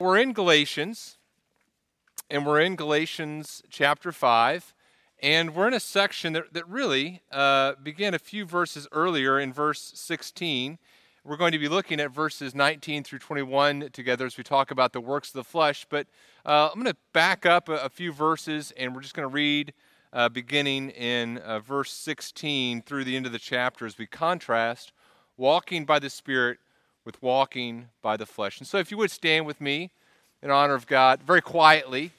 We're in Galatians, and we're in Galatians chapter 5, and we're in a section that, that really uh, began a few verses earlier in verse 16. We're going to be looking at verses 19 through 21 together as we talk about the works of the flesh, but uh, I'm going to back up a, a, few verses, and we're just going to read uh, beginning in uh, verse 16 through the end of the chapter as we contrast walking by the Spirit with walking by the flesh. And so, if you would stand with me in honor of God, very quietly,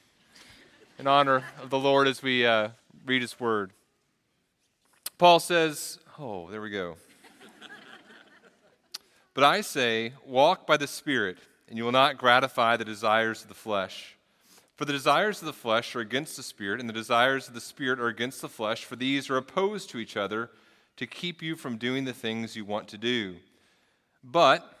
in honor of the Lord as we uh, read His Word. Paul says, Oh, there we go. but I say, walk by the Spirit, and you will not gratify the desires of the flesh. For the desires of the flesh are against the Spirit, and the desires of the Spirit are against the flesh, for these are opposed to each other to keep you from doing the things you want to do. But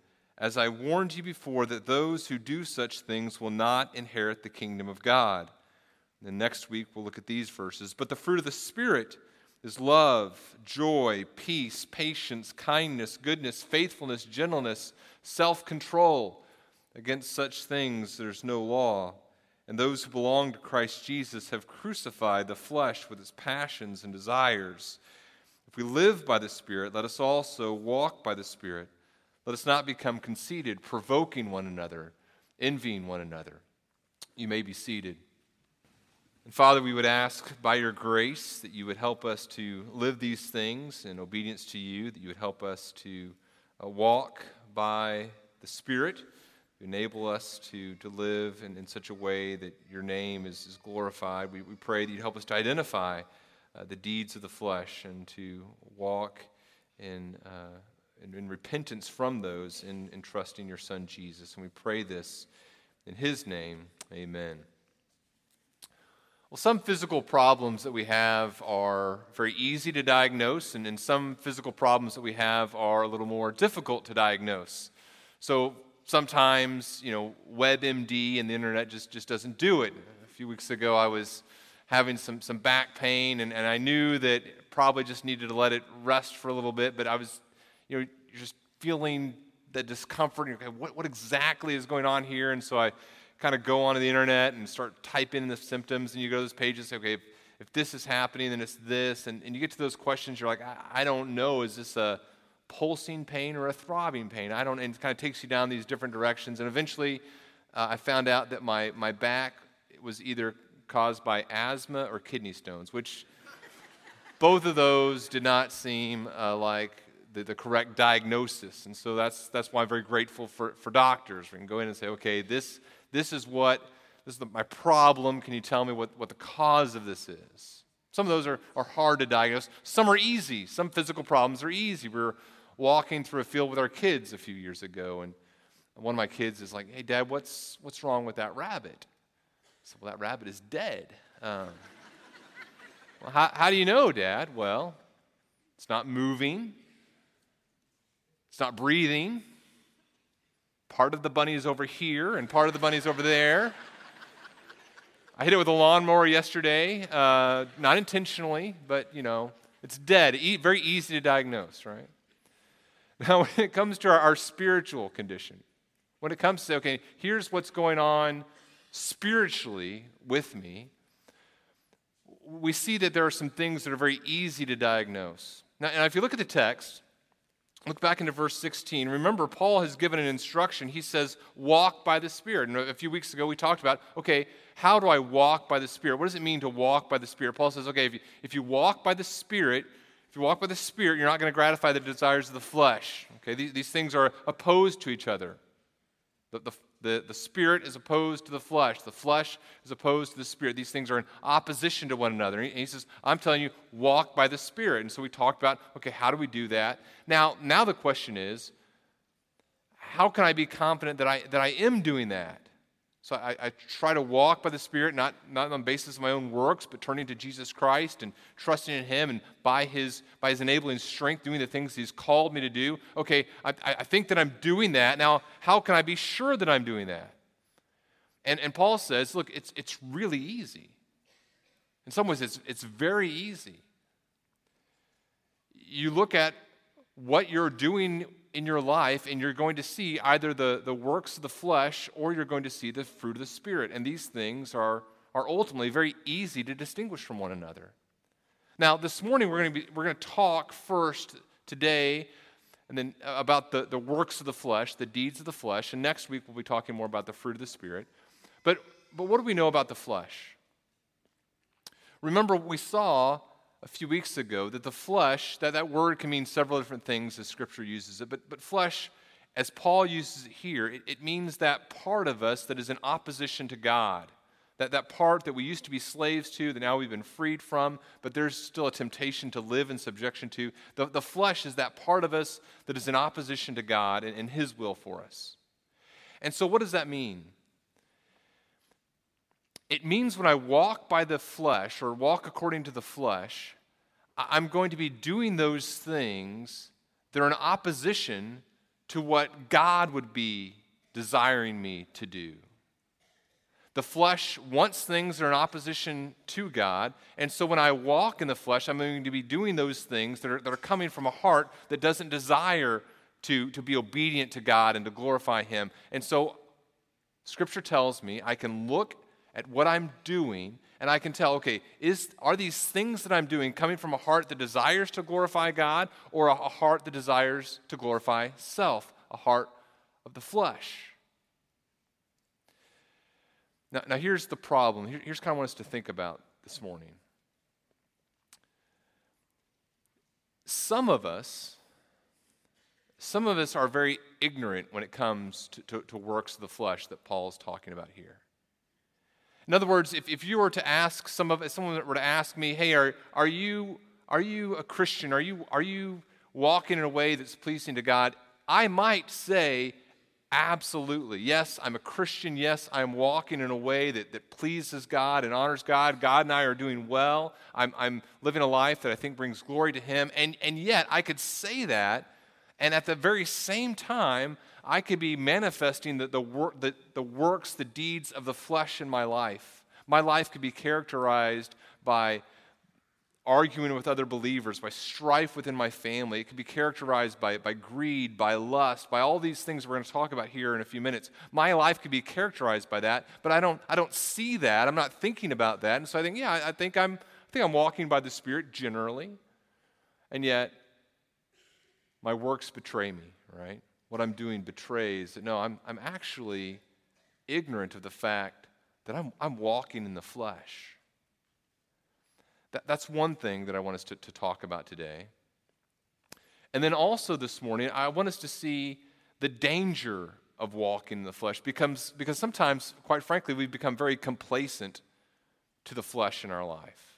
as I warned you before, that those who do such things will not inherit the kingdom of God. And next week, we'll look at these verses. But the fruit of the Spirit is love, joy, peace, patience, kindness, goodness, faithfulness, gentleness, self control. Against such things there's no law. And those who belong to Christ Jesus have crucified the flesh with its passions and desires. If we live by the Spirit, let us also walk by the Spirit. Let us not become conceited, provoking one another, envying one another. You may be seated. And Father, we would ask by your grace that you would help us to live these things in obedience to you, that you would help us to uh, walk by the Spirit, enable us to, to live in, in such a way that your name is, is glorified. We, we pray that you'd help us to identify uh, the deeds of the flesh and to walk in. Uh, and in repentance from those in, in trusting your Son Jesus. And we pray this in His name. Amen. Well, some physical problems that we have are very easy to diagnose, and, and some physical problems that we have are a little more difficult to diagnose. So sometimes, you know, WebMD and the internet just, just doesn't do it. A few weeks ago, I was having some, some back pain, and, and I knew that probably just needed to let it rest for a little bit, but I was you know, you're just feeling the discomfort. okay, what, what exactly is going on here? And so I kind of go onto the internet and start typing in the symptoms, and you go to those pages, say, okay, if, if this is happening, then it's this. And, and you get to those questions, you're like, I, I don't know, is this a pulsing pain or a throbbing pain? I don't, and it kind of takes you down these different directions. And eventually, uh, I found out that my, my back was either caused by asthma or kidney stones, which both of those did not seem uh, like the, the correct diagnosis. And so that's, that's why I'm very grateful for, for doctors. We can go in and say, okay, this, this is what, this is the, my problem. Can you tell me what, what the cause of this is? Some of those are, are hard to diagnose. Some are easy. Some physical problems are easy. We were walking through a field with our kids a few years ago, and one of my kids is like, hey, Dad, what's, what's wrong with that rabbit? I said, well, that rabbit is dead. Um, well, how, how do you know, Dad? Well, it's not moving. Not breathing. Part of the bunny is over here, and part of the bunny is over there. I hit it with a lawnmower yesterday, uh, not intentionally, but you know, it's dead. E- very easy to diagnose, right? Now, when it comes to our, our spiritual condition, when it comes to, okay, here's what's going on spiritually with me, we see that there are some things that are very easy to diagnose. Now, now if you look at the text, Look back into verse 16. Remember, Paul has given an instruction. He says, walk by the Spirit. And a few weeks ago, we talked about, okay, how do I walk by the Spirit? What does it mean to walk by the Spirit? Paul says, okay, if you, if you walk by the Spirit, if you walk by the Spirit, you're not going to gratify the desires of the flesh. Okay, these, these things are opposed to each other. The, the, the, the spirit is opposed to the flesh. The flesh is opposed to the spirit. These things are in opposition to one another. And he says, I'm telling you, walk by the spirit. And so we talked about, okay, how do we do that? Now, now the question is, how can I be confident that I, that I am doing that? So I, I, try to walk by the Spirit, not, not on the basis of my own works, but turning to Jesus Christ and trusting in Him and by His, by his enabling strength, doing the things He's called me to do. Okay, I, I think that I'm doing that. Now, how can I be sure that I'm doing that? And, and Paul says, look, it's, it's really easy. In some ways, it's, it's very easy. You look at what you're doing in your life, and you're going to see either the, the works of the flesh or you're going to see the fruit of the Spirit. And these things are, are ultimately very easy to distinguish from one another. Now, this morning we're going to, be, we're going to talk first today and then about the, the works of the flesh, the deeds of the flesh. And next week we'll be talking more about the fruit of the Spirit. But, but what do we know about the flesh? Remember, we saw a few weeks ago that the flesh, that, that word can mean several different things as Scripture uses it, but, but flesh, as Paul uses it here, it, it means that part of us that is in opposition to God. That, that part that we used to be slaves to, that now we've been freed from, but there's still a temptation to live in subjection to. The, the flesh is that part of us that is in opposition to God and, and His will for us. And so, what does that mean? It means when I walk by the flesh or walk according to the flesh, I'm going to be doing those things that are in opposition to what God would be desiring me to do. The flesh wants things that are in opposition to God. And so when I walk in the flesh, I'm going to be doing those things that are, that are coming from a heart that doesn't desire to, to be obedient to God and to glorify Him. And so Scripture tells me I can look at what I'm doing and I can tell, okay, is, are these things that I'm doing coming from a heart that desires to glorify God or a, heart that desires to glorify self, a heart of the flesh? Now, now here's the problem. Here, here's kind of what I want us to think about this morning. Some of us, some of us are very ignorant when it comes to, to, to works of the flesh that Paul is talking about here. In other words, if, if you were to ask some of someone were to ask me, hey, are, are you are you a Christian? Are you are you walking in a way that's pleasing to God? I might say, absolutely. Yes, I'm a Christian. Yes, I'm walking in a way that, that pleases God and honors God. God and I are doing well. I'm, I'm living a life that I think brings glory to Him. And, and yet, I could say that, and at the very same time, I could be manifesting the, the, wor- the, the works, the deeds of the flesh in my life. My life could be characterized by arguing with other believers, by strife within my family. It could be characterized by, by greed, by lust, by all these things we're going to talk about here in a few minutes. My life could be characterized by that, but I don't, I don't see that. I'm not thinking about that. And so I think, yeah, I, I think, I'm, I think I'm walking by the Spirit generally, and yet my works betray me, right? What I'm doing betrays no, I'm, I'm actually ignorant of the fact that I'm, I'm walking in the flesh. That, that's one thing that I want us to, to talk about today. And then also this morning, I want us to see the danger of walking in the flesh becomes, because sometimes, quite frankly, we become very complacent to the flesh in our life.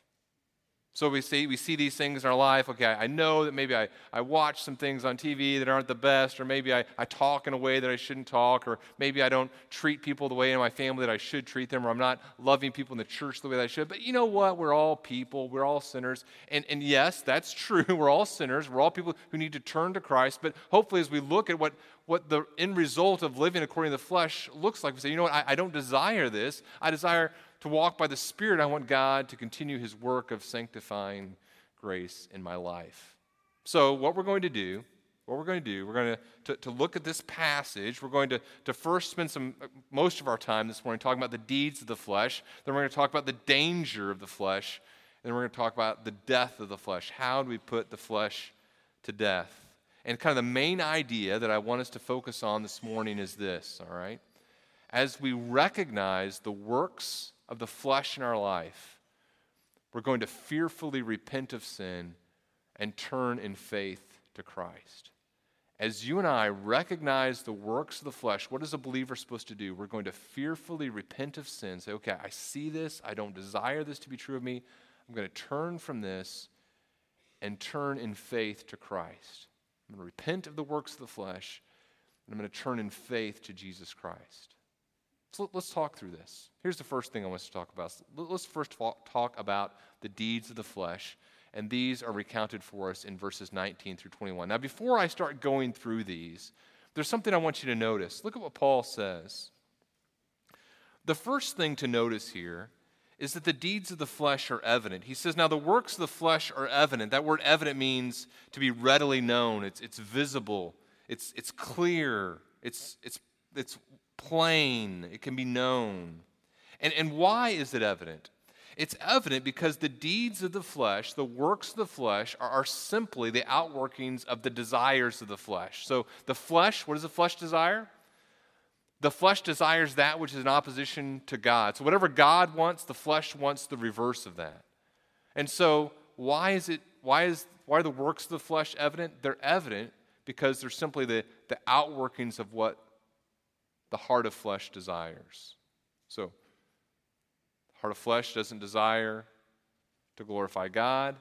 So we see, we see these things in our life. Okay, I know that maybe I, I watch some things on TV that aren't the best, or maybe I, I talk in a way that I shouldn't talk, or maybe I don't treat people the way in my family that I should treat them, or I'm not loving people in the church the way that I should. But you know what? We're all people, we're all sinners. And, and yes, that's true. We're all sinners. We're all people who need to turn to Christ. But hopefully, as we look at what, what the end result of living according to the flesh looks like, we say, you know what? I, I don't desire this. I desire to walk by the Spirit, I want God to continue His work of sanctifying grace in my life. So, what we're going to do, what we're going to do, we're going to, to, to look at this passage. We're going to, to first spend some, most of our time this morning talking about the deeds of the flesh. Then we're going to talk about the danger of the flesh. And then we're going to talk about the death of the flesh. How do we put the flesh to death? And kind of the main idea that I want us to focus on this morning is this, all right? As we recognize the works of the flesh in our life, we're going to fearfully repent of sin and turn in faith to Christ. As you and I recognize the works of the flesh, what is a believer supposed to do? We're going to fearfully repent of sin, say, okay, I see this, I don't desire this to be true of me. I'm going to turn from this and turn in faith to Christ. I'm going to repent of the works of the flesh, and I'm going to turn in faith to Jesus Christ. So let's talk through this. Here's the first thing I want to talk about. Let's first talk about the deeds of the flesh, and these are recounted for us in verses 19 through 21. Now, before I start going through these, there's something I want you to notice. Look at what Paul says. The first thing to notice here is that the deeds of the flesh are evident. He says, Now the works of the flesh are evident. That word evident means to be readily known, it's, it's visible, it's, it's clear, it's, it's, it's plain, it can be known. And, and why is it evident? It's evident because the deeds of the flesh, the works of the flesh, are, are, simply the outworkings of the desires of the flesh. So, the flesh, what does the flesh desire? The flesh desires that which is in opposition to God. So, whatever God wants, the flesh wants the reverse of that. And so, why is it, why is, why are the works of the flesh evident? They're evident because they're simply the, the outworkings of what the heart of flesh desires. So, the heart of flesh doesn't desire to glorify God.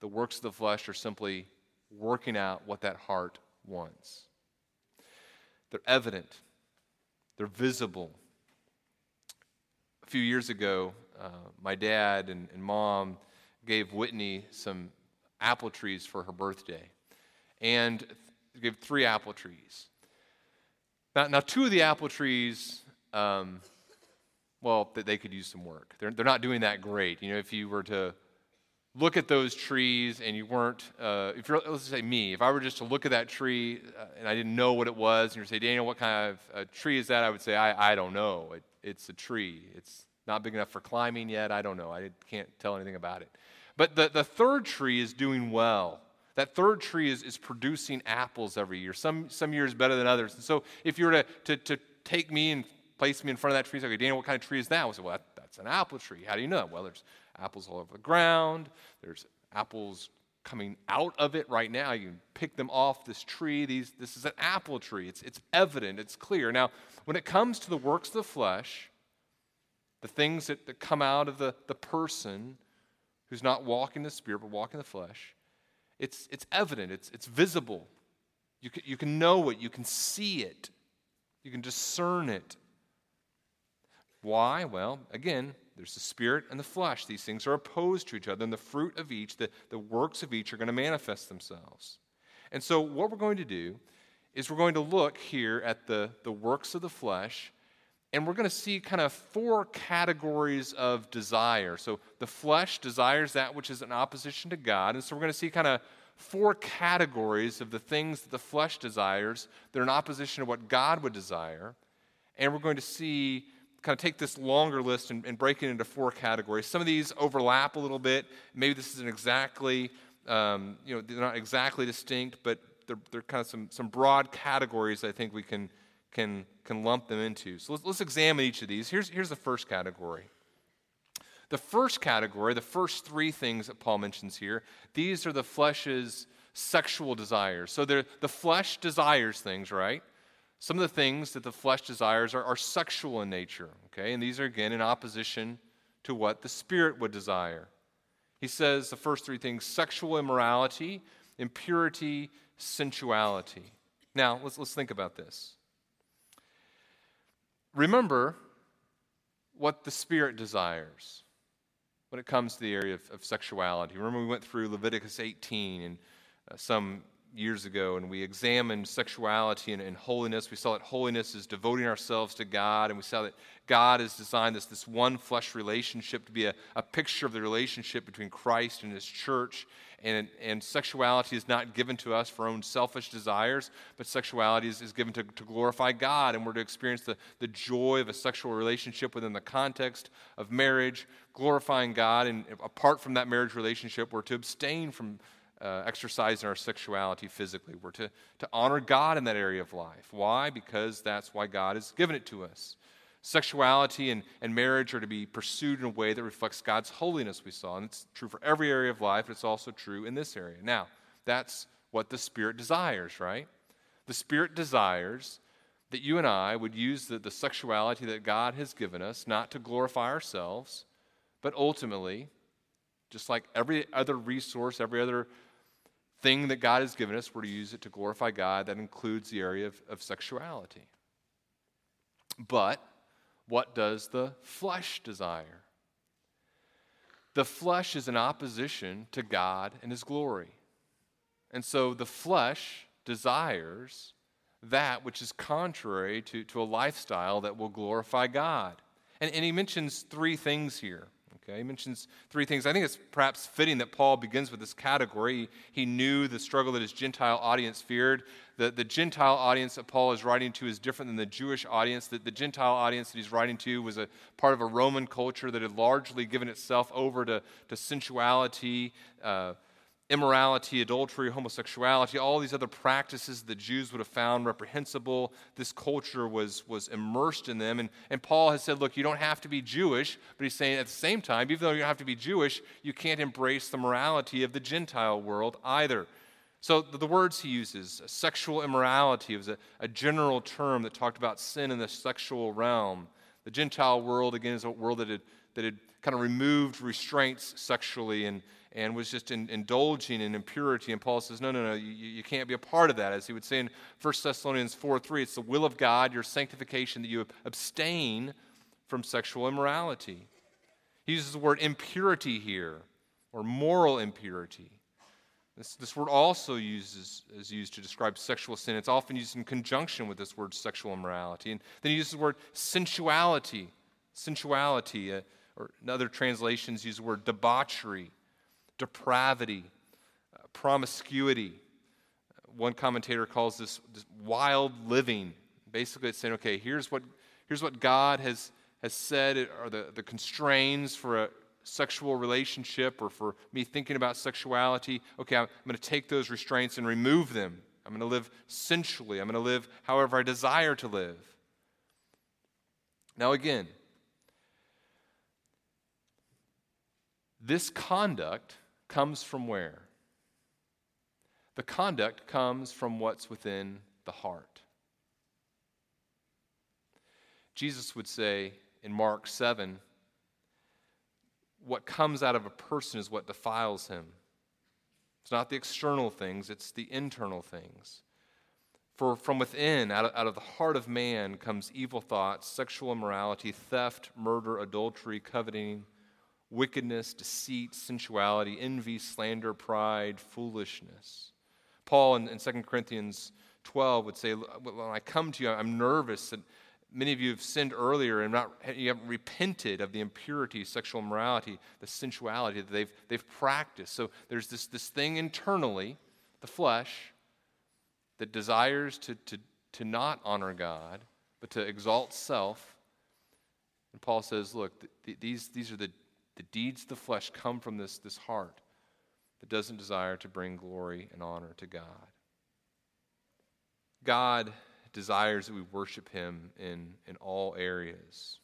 The works of the flesh are simply working out what that heart wants. They're evident, they're visible. A few years ago, uh, my dad and, and mom gave Whitney some apple trees for her birthday and gave three apple trees. Now, now two of the apple trees, um, well, they could use some work. They're, they're not doing that great. You know, if you were to look at those trees and you weren't, uh, if you're, let's say me, if I were just to look at that tree uh, and I didn't know what it was, and you say, Daniel, what kind of uh, tree is that? I would say, I, I don't know. It, it's a tree. It's not big enough for climbing yet. I don't know. I can't tell anything about it. But the, the third tree is doing well. That third tree is, is producing apples every year, some, some years better than others. And so if you were to, to, to take me and place me in front of that tree, say, okay, Daniel, what kind of tree is that? I say, well, that, that's an apple tree. How do you know? Well, there's apples all over the ground. There's apples coming out of it right now. You pick them off this tree. These, this is an apple tree. It's, it's evident, it's clear. Now, when it comes to the works of the flesh, the things that, that come out of the, the person who's not walking the spirit but walking the flesh, it's, it's evident, it's, it's visible. You can, you can know it, you can see it, you can discern it. Why? Well, again, there's the spirit and the flesh. These things are opposed to each other, and the fruit of each, the, the works of each, are going to manifest themselves. And so, what we're going to do is we're going to look here at the, the works of the flesh and we're going to see kind of four categories of desire. So the flesh desires that which is in opposition to God. And so we're going to see kind of four categories of the things that the flesh desires that are in opposition to what God would desire. And we're going to see, kind of take this longer list and, and break it into four categories. Some of these overlap a little bit. Maybe this isn't exactly, um, you know, they're not exactly distinct, but they're, they're kind of some, some broad categories I think we can can, can lump them into. So let's, let's examine each of these. Here's, here's the first category. The first category, the first three things that Paul mentions here, these are the flesh's sexual desires. So the flesh desires things, right? Some of the things that the flesh desires are, are sexual in nature, okay? And these are, again, in opposition to what the spirit would desire. He says the first three things sexual immorality, impurity, sensuality. Now, let's, let's think about this remember what the Spirit desires when it comes to the area of, of sexuality. Remember, we went through Leviticus 18 and uh, some years ago, and we examined sexuality and, and, holiness. We saw that holiness is devoting ourselves to God, and we saw that God has designed this, this one flesh relationship to be a, a picture of the relationship between Christ and His church. And, and sexuality is not given to us for our own selfish desires, but sexuality is, is given to, to glorify God, and we're to experience the, the joy of a sexual relationship within the context of marriage, glorifying God. And apart from that marriage relationship, we're to abstain from uh, exercising our sexuality physically. We're to, to honor God in that area of life. Why? Because that's why God has given it to us. Sexuality and, and marriage are to be pursued in a way that reflects God's holiness, we saw. And it's true for every area of life, but it's also true in this area. Now, that's what the Spirit desires, right? The Spirit desires that you and I would use the, the sexuality that God has given us not to glorify ourselves, but ultimately, just like every other resource, every other thing that God has given us, we're to use it to glorify God. That includes the area of, of sexuality. But What does the flesh desire? The flesh is in opposition to God and His glory. And so the flesh desires that which is contrary to, to a lifestyle that will glorify God. And, and he mentions three things here. Okay, he mentions three things. I think it's perhaps fitting that Paul begins with this category. He knew the struggle that his Gentile audience feared. The, the Gentile audience that Paul is writing to is different than the Jewish audience. The, the Gentile audience that he's writing to was a part of a Roman culture that had largely given itself over to, to sensuality, uh, immorality, adultery, homosexuality, all these other practices the Jews would have found reprehensible. This culture was, was immersed in them. And, and Paul has said, look, you don't have to be Jewish, but he's saying at the same time, even though you don't have to be Jewish, you can't embrace the morality of the Gentile world either. So the, the words he uses, sexual immorality, was a, a general term that talked about sin in the sexual realm. The Gentile world, again, is a world that had, that had kind of removed restraints sexually and, and was just in, indulging in impurity. And Paul says, no, no, no, you, you can't be a part of that. As he would say in 1 Thessalonians 4 3, it's the will of God, your sanctification, that you abstain from sexual immorality. He uses the word impurity here, or moral impurity. This, this word also uses, is used to describe sexual sin. It's often used in conjunction with this word sexual immorality. And then he uses the word sensuality. Sensuality, uh, or in other translations, use the word debauchery depravity, uh, promiscuity. One commentator calls this, this, wild living. Basically, it's saying, okay, here's what, here's what God has, has said are the, the constraints for a sexual relationship or for me thinking about sexuality. Okay, I'm, I'm going to take those restraints and remove them. I'm going to live sensually. I'm going to live however I desire to live. Now, again, this conduct comes from where? The conduct comes from what's within the heart. Jesus would say in Mark 7 what comes out of a person is what defiles him. It's not the external things, it's the internal things. For from within, out of, out of, the heart of man, comes evil thoughts, sexual immorality, theft, murder, adultery, coveting, wickedness, deceit, sensuality, envy, slander, pride, foolishness. Paul in, in 2 Corinthians 12 would say, When I come to you, I'm nervous that many of you have sinned earlier and not, you haven't repented of the impurity, sexual immorality, the sensuality that they've, they've practiced. So there's this, this thing internally, the flesh, that desires to, to, to not honor God, but to exalt self. And Paul says, Look, th- these, these are the the deeds of the flesh come from this, this heart that doesn't desire to bring glory and honor to God. God desires that we worship him in, in all areas.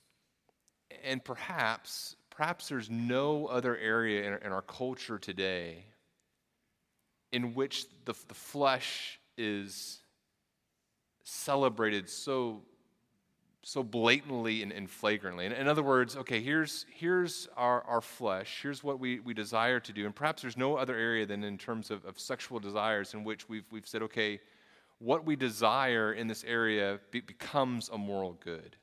And perhaps, perhaps there's no other area in, in our culture today in which the, the flesh is celebrated so so blatantly and, and flagrantly. In, in, other words, okay, here's, here's our, our flesh, here's what we, we desire to do. And perhaps there's no other area than in terms of, of sexual desires in which we've, we've said, okay, what we desire in this area be, becomes a moral good.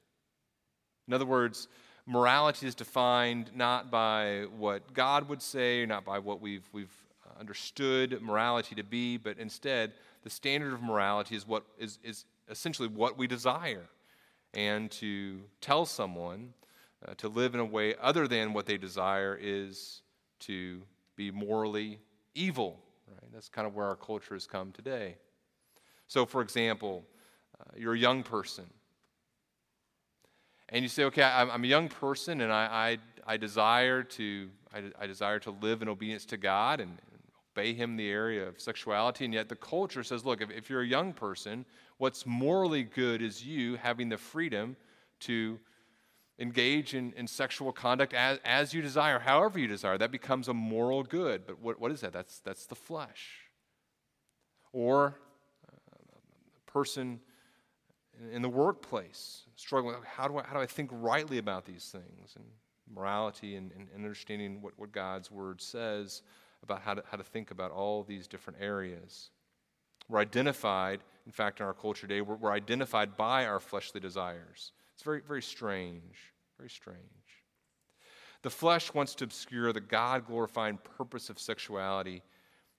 In other words, morality is defined not by what God would say, not by what we've, we've understood morality to be, but instead, the standard of morality is what is, is essentially what we desire and to tell someone uh, to live in a way other than what they desire is to be morally evil. Right? That's kind of where our culture has come today. So, for example, uh, you're a young person, and you say, "Okay, I'm, I'm a young person, and I, I, I desire to I, I, desire to live in obedience to God and, and obey Him in the area of sexuality." And yet, the culture says, "Look, if, if you're a young person, What's morally good is you having the freedom to engage in, in sexual conduct as, as you desire, however you desire. That becomes a moral good. But what, what is that? That's, that's the flesh. Or uh, a person in the workplace struggling how do I, how do I think rightly about these things and morality and, and understanding what, what God's word says about how to, how to think about all these different areas. We're identified, in fact, in our culture today, we're, we're identified by our fleshly desires. It's very, very strange. Very strange. The flesh wants to obscure the God glorifying purpose of sexuality,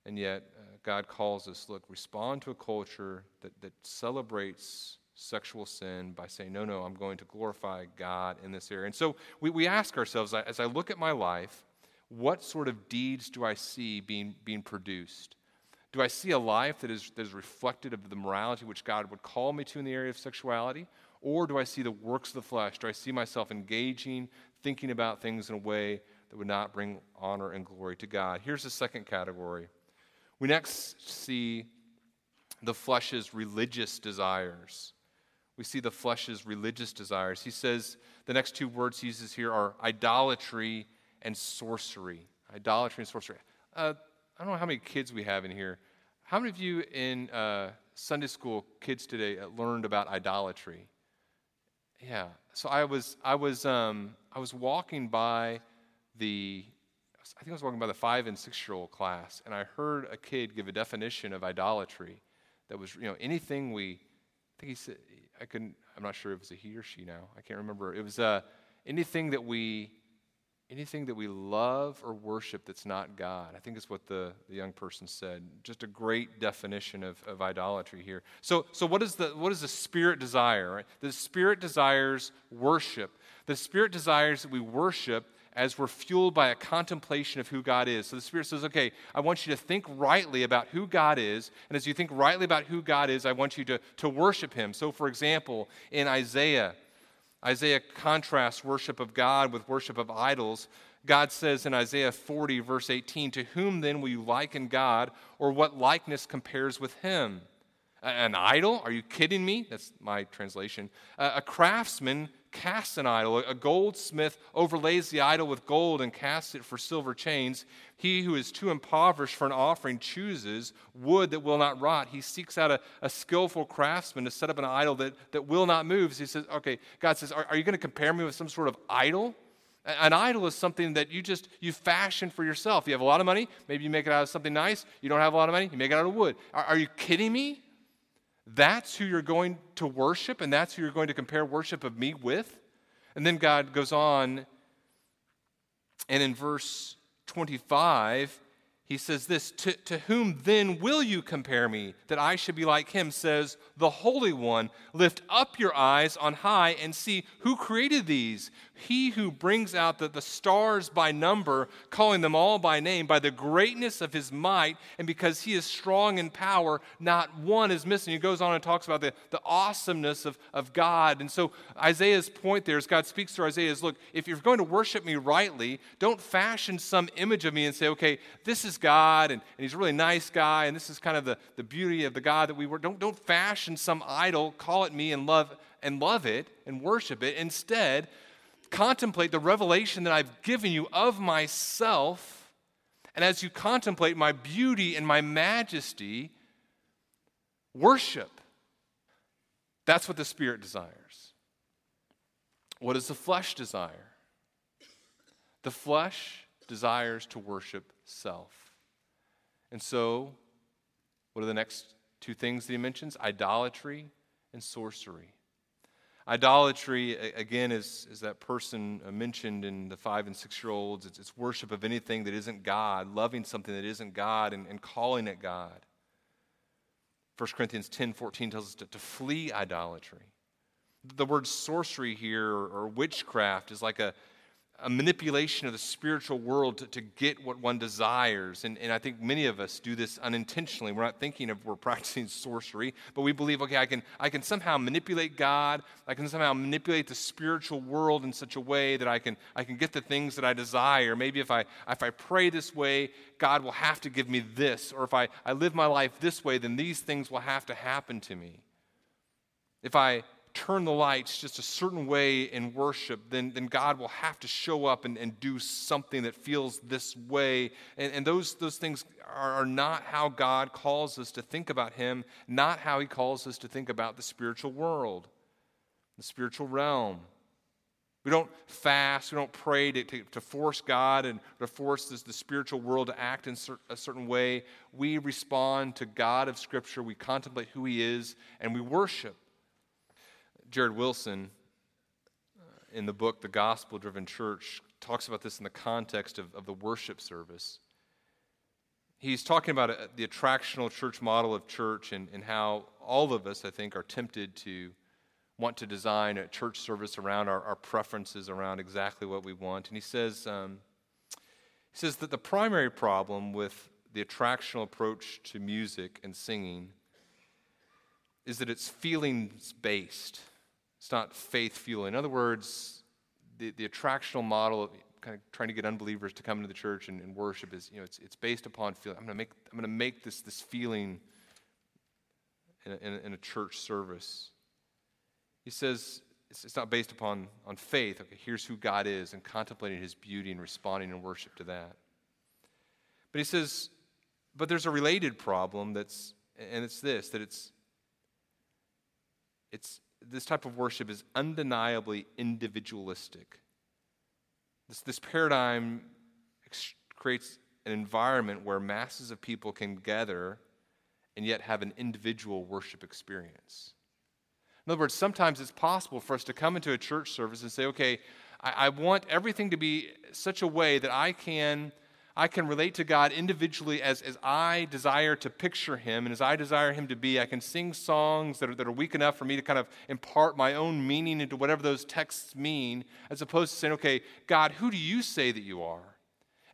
and yet uh, God calls us look, respond to a culture that, that celebrates sexual sin by saying, no, no, I'm going to glorify God in this area. And so we, we ask ourselves, as I look at my life, what sort of deeds do I see being, being produced? Do I see a life that is, that is reflected of the morality which God would call me to in the area of sexuality? Or do I see the works of the flesh? Do I see myself engaging, thinking about things in a way that would not bring honor and glory to God? Here's the second category. We next see the flesh's religious desires we see the flesh's religious desires. He says the next two words he uses here are idolatry and sorcery. Idolatry and sorcery. Uh, I don't know how many kids we have in here. How many of you in uh, Sunday school kids today learned about idolatry? Yeah. So I was I was um, I was walking by the I think I was walking by the five and six year old class, and I heard a kid give a definition of idolatry that was you know anything we I think he said I couldn't, I'm not sure if it was a he or she now. I can't remember. It was uh, anything that we, anything that we love or worship that's not God. I think is what the, the young person said. Just a great definition of, of idolatry here. So, so what, is the, what does the Spirit desire? Right? The Spirit desires worship. The Spirit desires that we worship as we're fueled by a contemplation of who God is. So the Spirit says, okay, I want you to think rightly about who God is. And as you think rightly about who God is, I want you to, to worship Him. So, for example, in Isaiah, Isaiah contrasts worship of God with worship of idols. God says in Isaiah 40, verse 18, To whom then will you liken God, or what likeness compares with Him? An idol? Are you kidding me? That's my translation. A craftsman casts an idol. A goldsmith overlays the idol with gold and casts it for silver chains. He who is too impoverished for an offering chooses wood that will not rot. He seeks out a, a skillful craftsman to set up an idol that, that will not move. So he says, okay, God says, are, are you going to compare me with some sort of idol? An idol is something that you just you fashion for yourself. You have a lot of money, maybe you make it out of something nice. You don't have a lot of money, you make it out of wood. Are, are you kidding me? That's who you're going to worship, and that's who you're going to compare worship of me with. And then God goes on, and in verse 25, he says this to, to whom then will you compare me that I should be like him? Says the Holy One. Lift up your eyes on high and see who created these. He who brings out the, the stars by number, calling them all by name, by the greatness of his might, and because he is strong in power, not one is missing. He goes on and talks about the, the awesomeness of, of God. And so Isaiah's point there, as God speaks to Isaiah, is look, if you're going to worship me rightly, don't fashion some image of me and say, okay, this is God, and, and he's a really nice guy, and this is kind of the, the beauty of the God that we were. Don't, don't fashion some idol, call it me, and love and love it and worship it. Instead, contemplate the revelation that I've given you of myself. And as you contemplate my beauty and my majesty, worship. That's what the Spirit desires. What does the flesh desire? The flesh desires to worship self. And so, what are the next two things that he mentions? Idolatry and sorcery. Idolatry, again, is, is that person uh, mentioned in the five and six year olds. It's, it's, worship of anything that isn't God, loving something that isn't God, and, and calling it God. 1 Corinthians 10 14 tells us to, to flee idolatry. The word sorcery here or, or witchcraft is like a, a manipulation of the spiritual world to, to get what one desires. And, and I think many of us do this unintentionally. We're not thinking of we're practicing sorcery, but we believe, okay, I can, I can somehow manipulate God. I can somehow manipulate the spiritual world in such a way that I can, I can get the things that I desire. Maybe if I, if I pray this way, God will have to give me this. Or if I, I live my life this way, then these things will have to happen to me. If I turn the lights just a certain way in worship, then, then God will have to show up and, and do something that feels this way. And, and those, those things are, are not how God calls us to think about Him, not how He calls us to think about the spiritual world, the spiritual realm. We don't fast, we don't pray to, to, to force God and to force this, the spiritual world to act in cer- a certain way. We respond to God of Scripture, we contemplate who He is, and we worship. Jared Wilson in the book, The Gospel Driven Church, talks about this in the context of, of the worship service. He's talking about uh, the attractional church model of church and, and how all of us, I think, are tempted to want to design a church service around our, our preferences, around exactly what we want. And he says, um, he says that the primary problem with the attractional approach to music and singing is that it's feelings based. It's not faith fueling. In other words, the, the attractional model of kind of trying to get unbelievers to come into the church and, and worship is, you know, it's, it's based upon feeling. I'm going to make, I'm going to make this, this feeling in a, in, a, in a church service. He says it's, it's not based upon on faith. Okay, here's who God is and contemplating his beauty and responding in worship to that. But he says, but there's a related problem that's, and it's this, that it's, it's, this type of worship is undeniably individualistic. This, this paradigm ex- creates an environment where masses of people can gather and yet have an individual worship experience. In other words, sometimes it's possible for us to come into a church service and say, okay, I, I want everything to be such a way that I can I can relate to God individually as, as I desire to picture Him and as I desire Him to be. I can sing songs that are, that are weak enough for me to kind of impart my own meaning into whatever those texts mean, as opposed to saying, okay, God, who do you say that you are?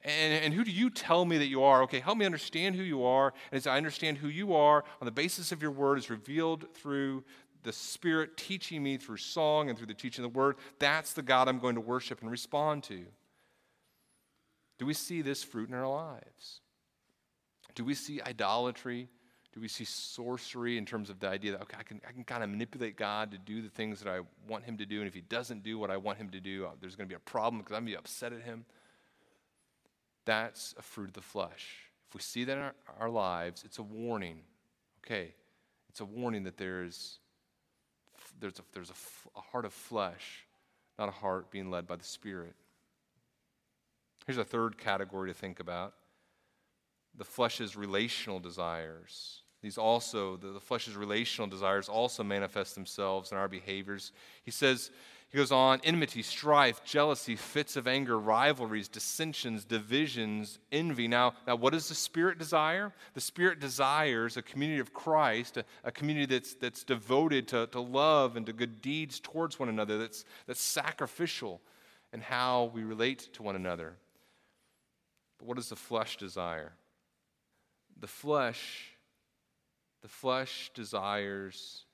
And, and, who do you tell me that you are? Okay, help me understand who you are. And as I understand who you are, on the basis of your word is revealed through the Spirit teaching me through song and through the teaching of the word, that's the God I'm going to worship and respond to. Do we see this fruit in our lives? Do we see idolatry? Do we see sorcery in terms of the idea that, okay, I can, I can kind of manipulate God to do the things that I want him to do, and if he doesn't do what I want him to do, uh, there's going to be a problem because I'm going to be upset at him? That's a fruit of the flesh. If we see that in our, our lives, it's a warning. Okay, it's a warning that there's, there's, a, there's a, a heart of flesh, not a heart being led by the Spirit. Here's a third category to think about the flesh's relational desires. These also, the, the flesh's relational desires also manifest themselves in our behaviors. He says, he goes on enmity, strife, jealousy, fits of anger, rivalries, dissensions, divisions, envy. Now, now what does the Spirit desire? The Spirit desires a community of Christ, a, a community that's, that's devoted to, to love and to good deeds towards one another, that's, that's sacrificial in how we relate to one another. What does the flesh desire? The flesh, the flesh desires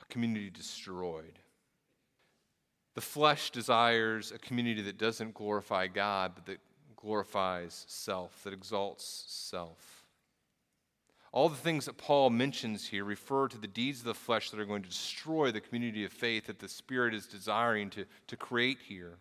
a community destroyed. The flesh desires a community that doesn't glorify God, but that glorifies self, that exalts self. All the things that Paul mentions here refer to the deeds of the flesh that are going to destroy the community of faith that the Spirit is desiring to, to create here.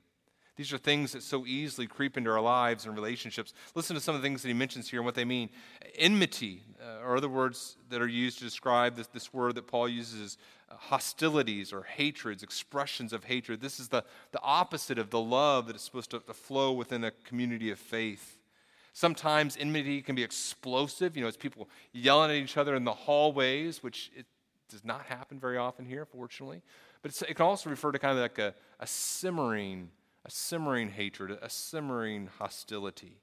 These are things that so easily creep into our lives and relationships. Listen to some of the things that he mentions here and what they mean. Enmity, uh, or other words that are used to describe this, this word that Paul uses uh, hostilities or hatreds, expressions of hatred. This is the, the opposite of the love that is supposed to, to flow within a community of faith. Sometimes enmity can be explosive. You know, it's people yelling at each other in the hallways, which it does not happen very often here, fortunately. But it can also refer to kind of like a, a simmering a simmering hatred, a simmering hostility.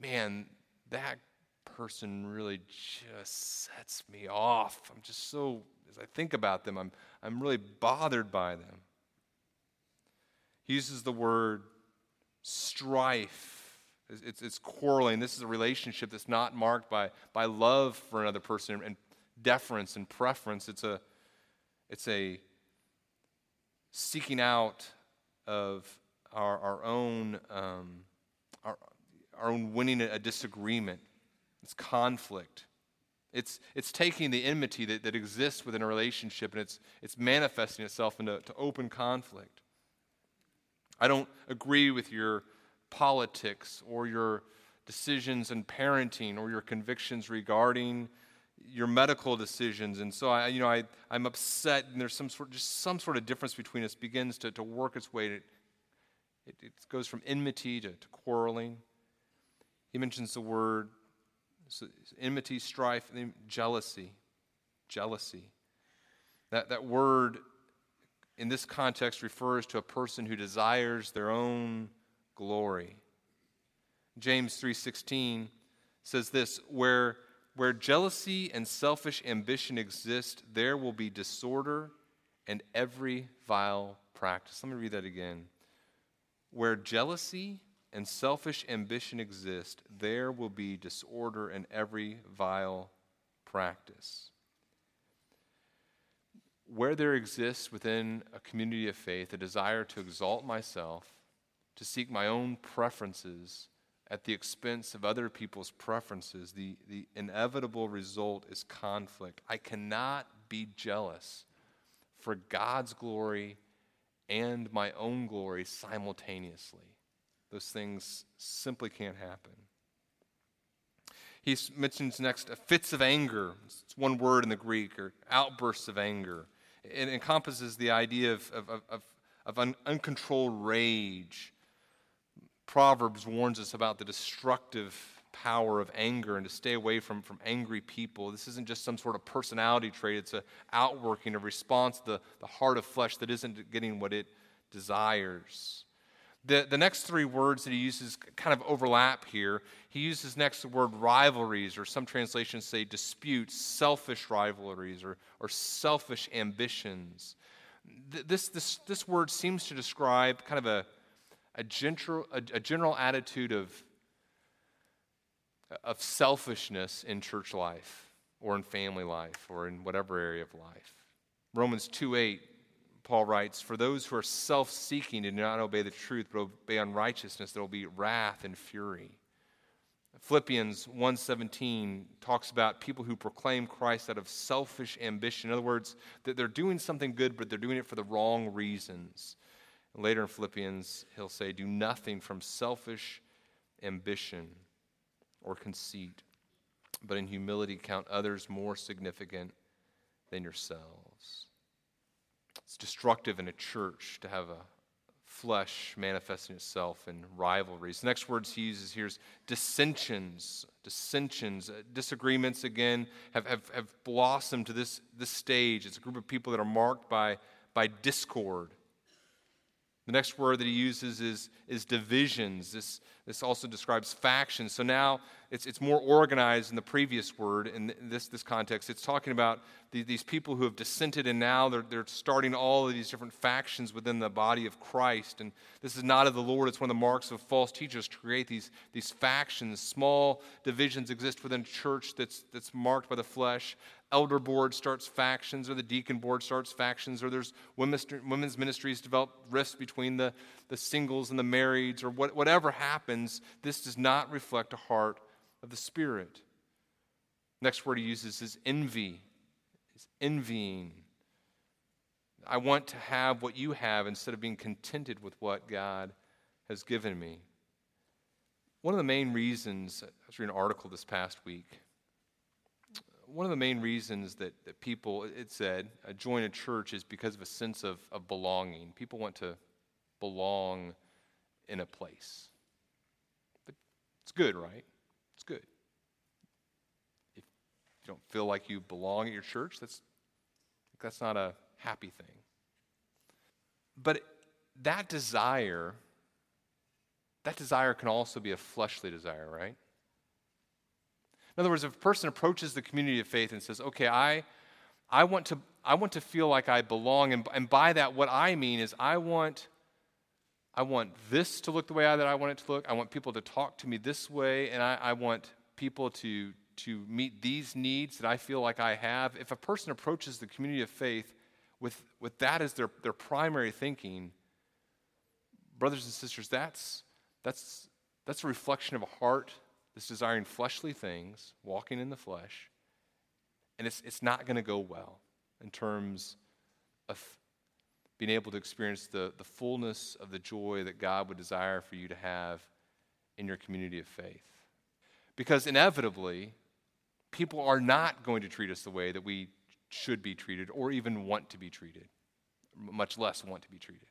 Man, that person really just sets me off. I'm just so, as I think about them, I'm, I'm really bothered by them. He uses the word strife. It's, it's, it's, quarreling. This is a relationship that's not marked by, by love for another person and deference and preference. It's a, it's a seeking out of our, our own um, our, our own winning a disagreement. It's conflict. It's, it's taking the enmity that, that exists within a relationship and it's, it's manifesting itself into to open conflict. I don't agree with your politics or your decisions in parenting or your convictions regarding your medical decisions. And so I, you know, I, I'm upset and there's some sort, just some sort of difference between us begins to, to work its way it, it goes from enmity to, to quarreling. He mentions the word so enmity, strife, and jealousy. Jealousy. That, that word in this context refers to a person who desires their own glory. James 3:16 says this, where where jealousy and selfish ambition exist, there will be disorder and every vile practice. Let me read that again. Where jealousy and selfish ambition exist, there will be disorder in every vile practice. Where there exists within a community of faith a desire to exalt myself, to seek my own preferences, at the expense of other people's preferences, the, the inevitable result is conflict. I cannot be jealous for God's glory and my own glory simultaneously. Those things simply can't happen. He mentions next uh, fits of anger. It's one word in the Greek, or outbursts of anger. It encompasses the idea of, of, of, of un, uncontrolled rage Proverbs warns us about the destructive power of anger and to stay away from, from angry people. This isn't just some sort of personality trait, it's an outworking, a response to the, the heart of flesh that isn't getting what it desires. The, the next three words that he uses kind of overlap here. He uses next the word rivalries, or some translations say disputes, selfish rivalries, or, or selfish ambitions. This, this, this word seems to describe kind of a, a general, a, a general attitude of, of selfishness in church life or in family life or in whatever area of life. Romans 2 8, Paul writes, For those who are self seeking and do not obey the truth, but obey unrighteousness, there will be wrath and fury. Philippians 1:17 talks about people who proclaim Christ out of selfish ambition. In other words, that they're doing something good, but they're doing it for the wrong reasons. Later in Philippians, he'll say, Do nothing from selfish ambition or conceit, but in humility count others more significant than yourselves. It's destructive in a church to have a flesh manifesting itself in rivalries. The next words he uses here is dissensions. Dissensions, uh, disagreements again have, have, have blossomed to this, this stage. It's a group of people that are marked by, by discord the next word that he uses is, is divisions. This, this also describes factions. So now it's, it's more organized than the previous word in this, this context. It's talking about the, these people who have dissented and now they're, they're starting all of these different factions within the body of Christ. And this is not of the Lord. It's one of the marks of false teachers to create these, these factions. Small divisions exist within a church that's, that's marked by the flesh elder board starts factions or the deacon board starts factions or there's women's, women's ministries develop rifts between the, the singles and the marrieds or what, whatever happens this does not reflect a heart of the spirit. Next word he uses is envy is envying. I want to have what you have instead of being contented with what god has given me. One of the main reasons i was reading an article this past week one of the main reasons that, that people, it said, uh, join a church is because of a sense of, of belonging. People want to belong in a place. But it's good, right? It's good. If you don't feel like you belong at your church, that's, that's not a happy thing. But that desire, that desire can also be a fleshly desire, right? In other words, if a person approaches the community of faith and says, okay, I, I, want, to, I want to feel like I belong, and, and by that, what I mean is I want, I want this to look the way that I want it to look. I want people to talk to me this way, and I, I want people to, to meet these needs that I feel like I have. If a person approaches the community of faith with, with that as their, their primary thinking, brothers and sisters, that's, that's, that's a reflection of a heart that's desiring fleshly things, walking in the flesh, and it's, it's not going to go well in terms of being able to experience the, the fullness of the joy that God would desire for you to have in your community of faith. Because inevitably, people are not going to treat us the way that we should be treated or even want to be treated, much less want to be treated.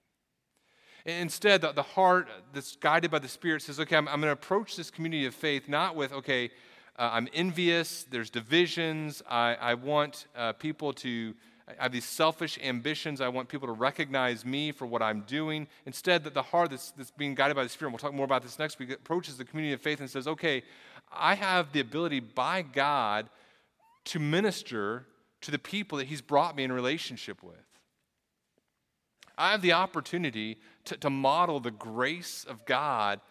Instead, the, the heart that's guided by the Spirit says, okay, I'm, I'm going to approach this community of faith not with, okay, uh, I'm envious, there's divisions, I, I want uh, people to I have these selfish ambitions. I want people to recognize me for what I'm doing. Instead, that the heart that's, that's being guided by the Spirit, we'll talk more about this next week, approaches the community of faith and says, okay, I have the ability by God to minister to the people that He's brought me in relationship with. I have the opportunity to, to model the grace of God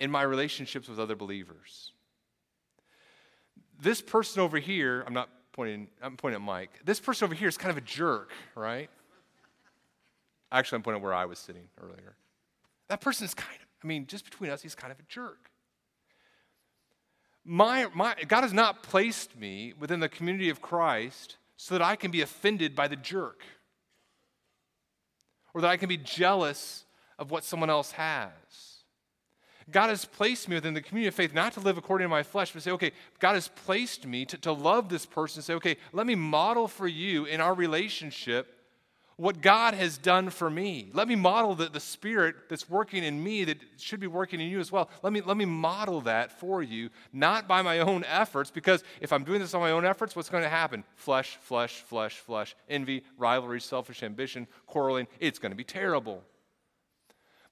in my relationships with other believers. This person over here, I'm not pointing, I'm pointing at Mike. This person over here is kind of a jerk, right? Actually, I'm pointing at where I was sitting earlier. That person is kind of, I mean, just between us, he's kind of a jerk. My, my, God has not placed me within the community of Christ so that I can be offended by the jerk or that I can be jealous of what someone else has. God has placed me within the community of faith not to live according to my flesh, but say, okay, God has placed me to, to love this person. Say, okay, let me model for you in our relationship what God has done for me. Let me model the, the spirit that's working in me that should be working in you as well. Let me, let me model that for you, not by my own efforts, because if I'm doing this on my own efforts, what's going to happen? Flesh, flesh, flesh, flesh, envy, rivalry, selfish ambition, quarreling. It's going to be terrible.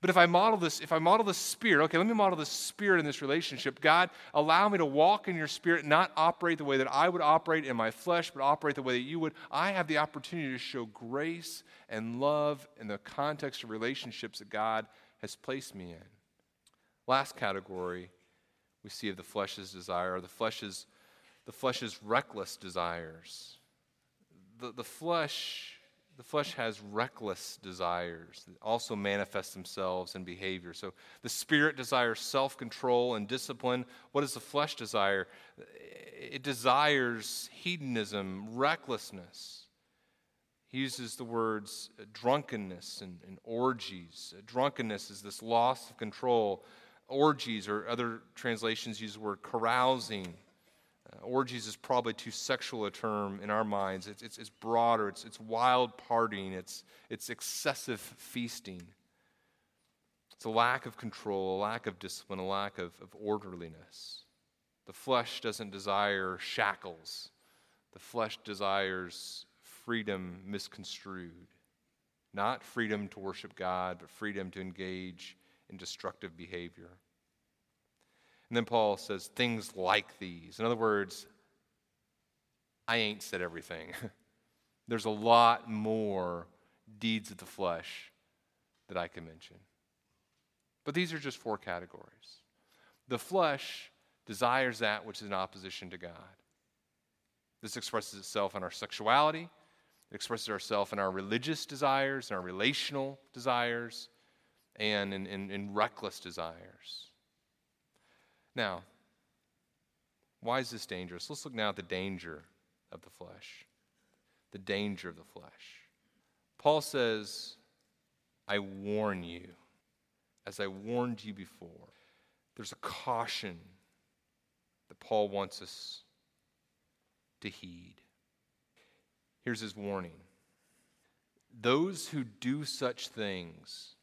But if I model this, if I model the spirit, okay, let me model the spirit in this relationship. God, allow me to walk in your spirit, not operate the way that I would operate in my flesh, but operate the way that you would. I have the opportunity to show grace and love in the context of relationships that God has placed me in. Last category we see of the flesh's desire, the flesh's the flesh's reckless desires. The, the flesh the flesh has reckless desires that also manifest themselves in behavior. So the spirit desires self control and discipline. What does the flesh desire? It desires hedonism, recklessness. He uses the words drunkenness and, and orgies. Drunkenness is this loss of control. Orgies, or other translations use the word carousing uh, orgies is probably too sexual a term in our minds. It's, it's, it's broader, it's, it's wild partying, it's, it's excessive feasting. It's a lack of control, a lack of discipline, a lack of, of orderliness. The flesh doesn't desire shackles, the flesh desires freedom misconstrued. Not freedom to worship God, but freedom to engage in destructive behavior. And then Paul says things like these. In other words, I ain't said everything. There's a lot more deeds of the flesh that I can mention. But these are just four categories. The flesh desires that which is in opposition to God. This expresses itself in our sexuality, it expresses itself in our religious desires, in our relational desires, and in, in, in reckless desires. Now, why is this dangerous? Let's look now at the danger of the flesh. The danger of the flesh. Paul says, I warn you, as I warned you before. There's a caution that Paul wants us to heed. Here's his warning those who do such things.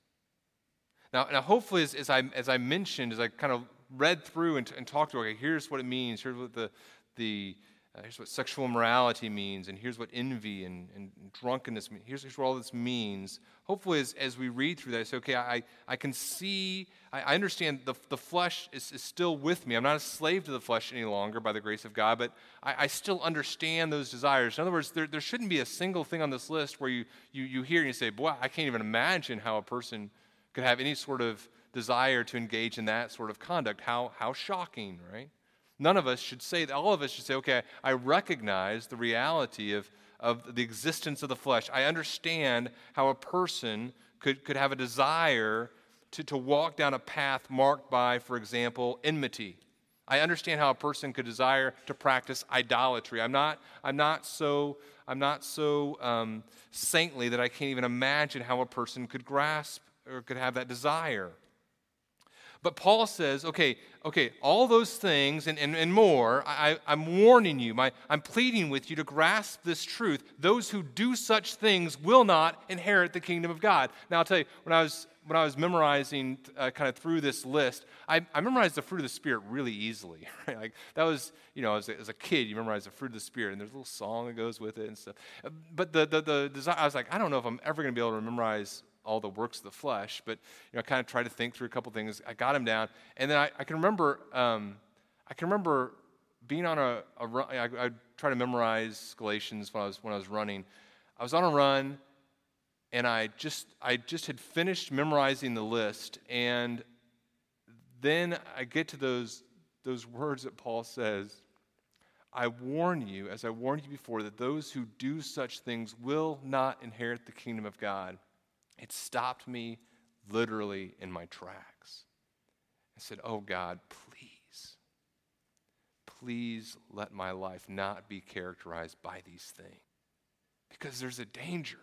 Now, now hopefully, as, as, I, as I mentioned, as I kind of read through and, and talked about, okay, here's what it means, here's what the, the uh, here's what sexual immorality means, and here's what envy and, and drunkenness means. Here's, here's what all this means. Hopefully, as, as we read through that, I say, okay, I, I can see, I, I understand the, the flesh is, is still with me. I'm not a slave to the flesh any longer by the grace of God, but I, I still understand those desires. In other words, there, there shouldn't be a single thing on this list where you, you, you hear and you say, boy, I can't even imagine how a person could have any sort of desire to engage in that sort of conduct. How, how shocking, right? None of us should say that. All of us should say, okay, I recognize the reality of, of the existence of the flesh. I understand how a person could, could have a desire to, to walk down a path marked by, for example, enmity. I understand how a person could desire to practice idolatry. I'm not, I'm not so, I'm not so um, saintly that I can't even imagine how a person could grasp or could have that desire. But Paul says, okay, okay, all those things and, and, and more, I, I'm warning you, my, I'm pleading with you to grasp this truth. Those who do such things will not inherit the kingdom of God. Now, I'll tell you, when I was, when I was memorizing uh, kind of through this list, I, I memorized the fruit of the Spirit really easily. Right? Like, that was, you know, as a, as a kid, you memorize the fruit of the Spirit, and there's a little song that goes with it and stuff. But the, the, the design, I was like, I don't know if I'm ever going to be able to memorize all the works of the flesh, but you know, I kind of tried to think through a couple things. I got him down, and then I, I can remember, um, I can remember being on a, a run. I, I try to memorize Galatians when I was when I was running. I was on a run, and I just I just had finished memorizing the list, and then I get to those those words that Paul says. I warn you, as I warned you before, that those who do such things will not inherit the kingdom of God. It stopped me literally in my tracks. I said, Oh God, please, please let my life not be characterized by these things because there's a danger.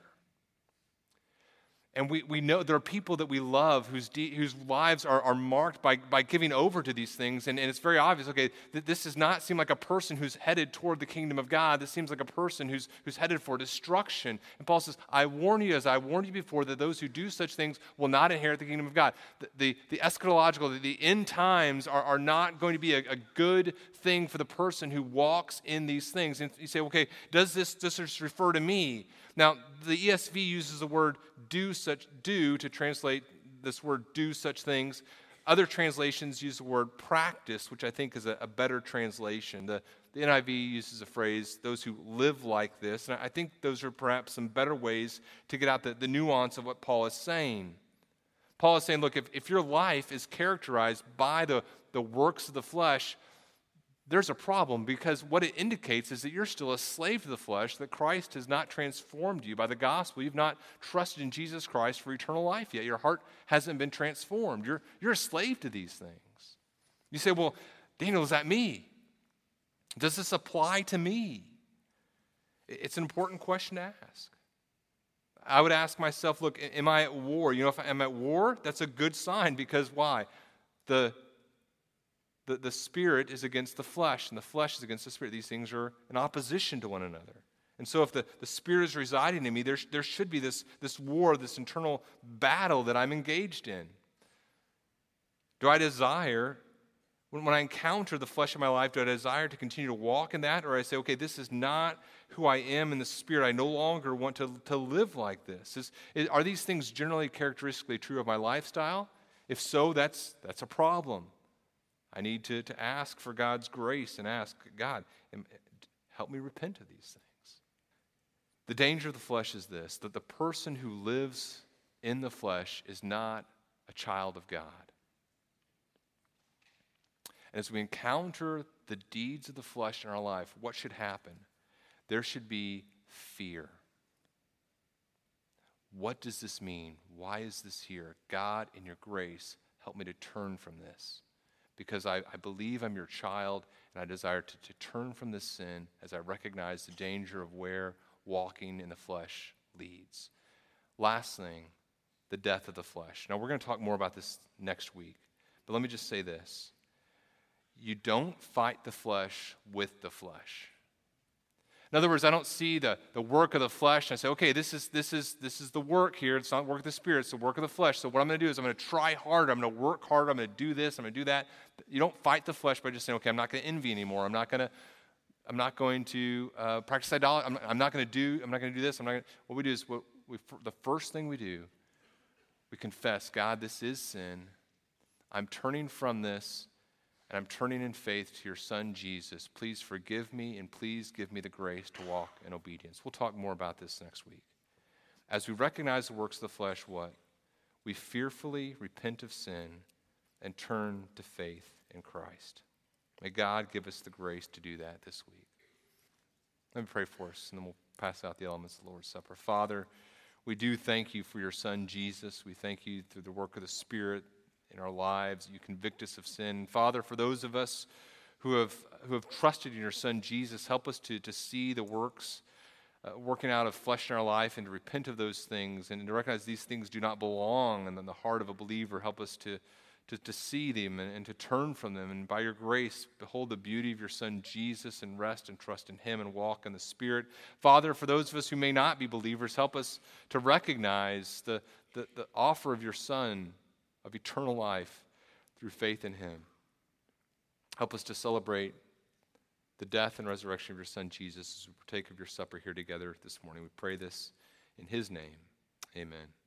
And we, we know there are people that we love whose, de- whose lives are, are marked by, by giving over to these things. And, and it's very obvious, okay, that this does not seem like a person who's headed toward the kingdom of God. This seems like a person who's, who's headed for destruction. And Paul says, I warn you, as I warned you before, that those who do such things will not inherit the kingdom of God. The, the, the eschatological, the, the end times are, are not going to be a, a good thing for the person who walks in these things. And you say, okay, does this, does this refer to me? Now, the ESV uses the word do such, do to translate this word do such things. Other translations use the word practice, which I think is a, a better translation. The, the NIV uses a phrase, those who live like this. And I think those are perhaps some better ways to get out the, the nuance of what Paul is saying. Paul is saying, look, if, if your life is characterized by the, the works of the flesh, there's a problem because what it indicates is that you're still a slave to the flesh, that Christ has not transformed you by the gospel. You've not trusted in Jesus Christ for eternal life yet. Your heart hasn't been transformed. You're, you're a slave to these things. You say, well, Daniel, is that me? Does this apply to me? It's an important question to ask. I would ask myself, look, am I at war? You know, if I'm at war, that's a good sign because why? The the, the spirit is against the flesh, and the flesh is against the spirit. These things are in opposition to one another. And so, if the, the Spirit is residing in me, there, there should be this, this war, this internal battle that I'm engaged in. Do I desire, when, when I encounter the flesh in my life, do I desire to continue to walk in that? Or I say, okay, this is not who I am in the Spirit. I no longer want to, to live like this. Is, is, are these things generally characteristically true of my lifestyle? If so, that's, that's a problem. I need to, to ask for God's grace and ask, God, help me repent of these things. The danger of the flesh is this that the person who lives in the flesh is not a child of God. And as we encounter the deeds of the flesh in our life, what should happen? There should be fear. What does this mean? Why is this here? God, in your grace, help me to turn from this because I, I believe I'm your child and I desire to, to turn from this sin as I recognize the danger of where walking in the flesh leads. Last thing, the death of the flesh. Now, we're going to talk more about this next week, but let me just say this. You don't fight the flesh with the flesh. In other words, I don't see the, the work of the flesh. And I say, okay, this is, this, is, this is the work here. It's not work of the spirit, it's the work of the flesh. So what I'm going to do is I'm going to try harder. I'm going to work harder. I'm going to do this. I'm going to do that. You don't fight the flesh by just saying, okay, I'm not going to envy anymore. I'm not going to, I'm not going to uh, practice idolatry. I'm, I'm, not going to do, I'm not going to do this. I'm not gonna, what we do is, what we, the first thing we do, we confess, God, this is sin. I'm turning from this and I'm turning in faith to your son Jesus. Please forgive me and please give me the grace to walk in obedience. We'll talk more about this next week. As we recognize the works of the flesh, what? We fearfully repent of sin and turn to faith in Christ. May God give us the grace to do that this week. Let me pray for us, and then we'll pass out the elements of the Lord's Supper. Father, we do thank you for your Son, Jesus. We thank you through the work of the Spirit in our lives. You convict us of sin. Father, for those of us who have, who have trusted in your Son Jesus, help us to, to see the works uh, working out of flesh in our life and to repent of those things and to recognize these things do not belong And in the heart of a believer. Help us to, to, to see them and, and to turn from them. And by your grace, behold the beauty of your Son Jesus and rest and trust in him and walk in the Spirit. Father, for those of us who may not be believers, help us to recognize the, the, the offer of your Son of eternal life through faith in him. Help us to celebrate the death and resurrection of your Son Jesus as we partake of your supper here together this morning. We pray this in his name. Amen.